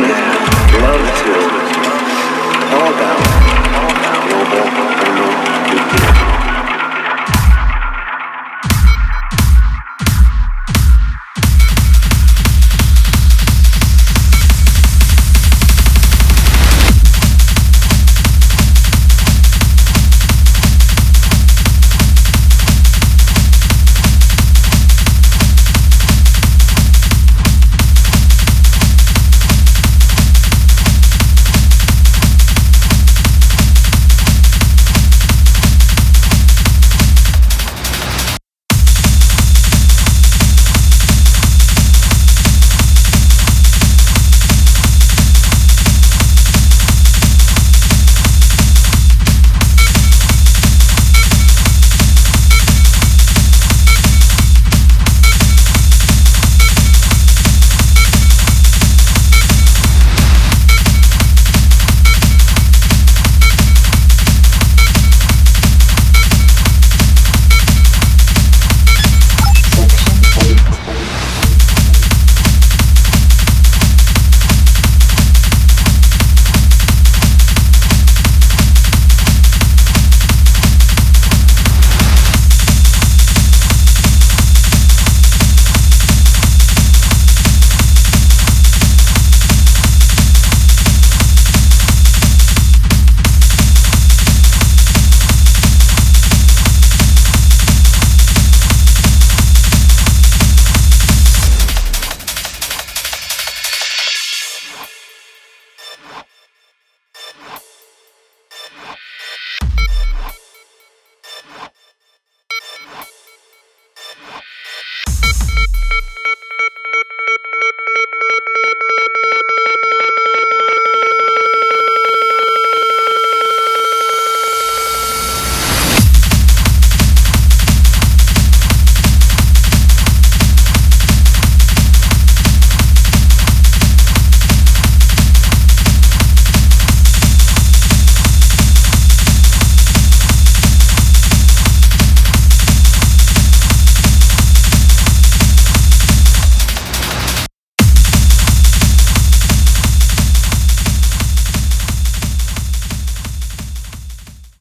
business.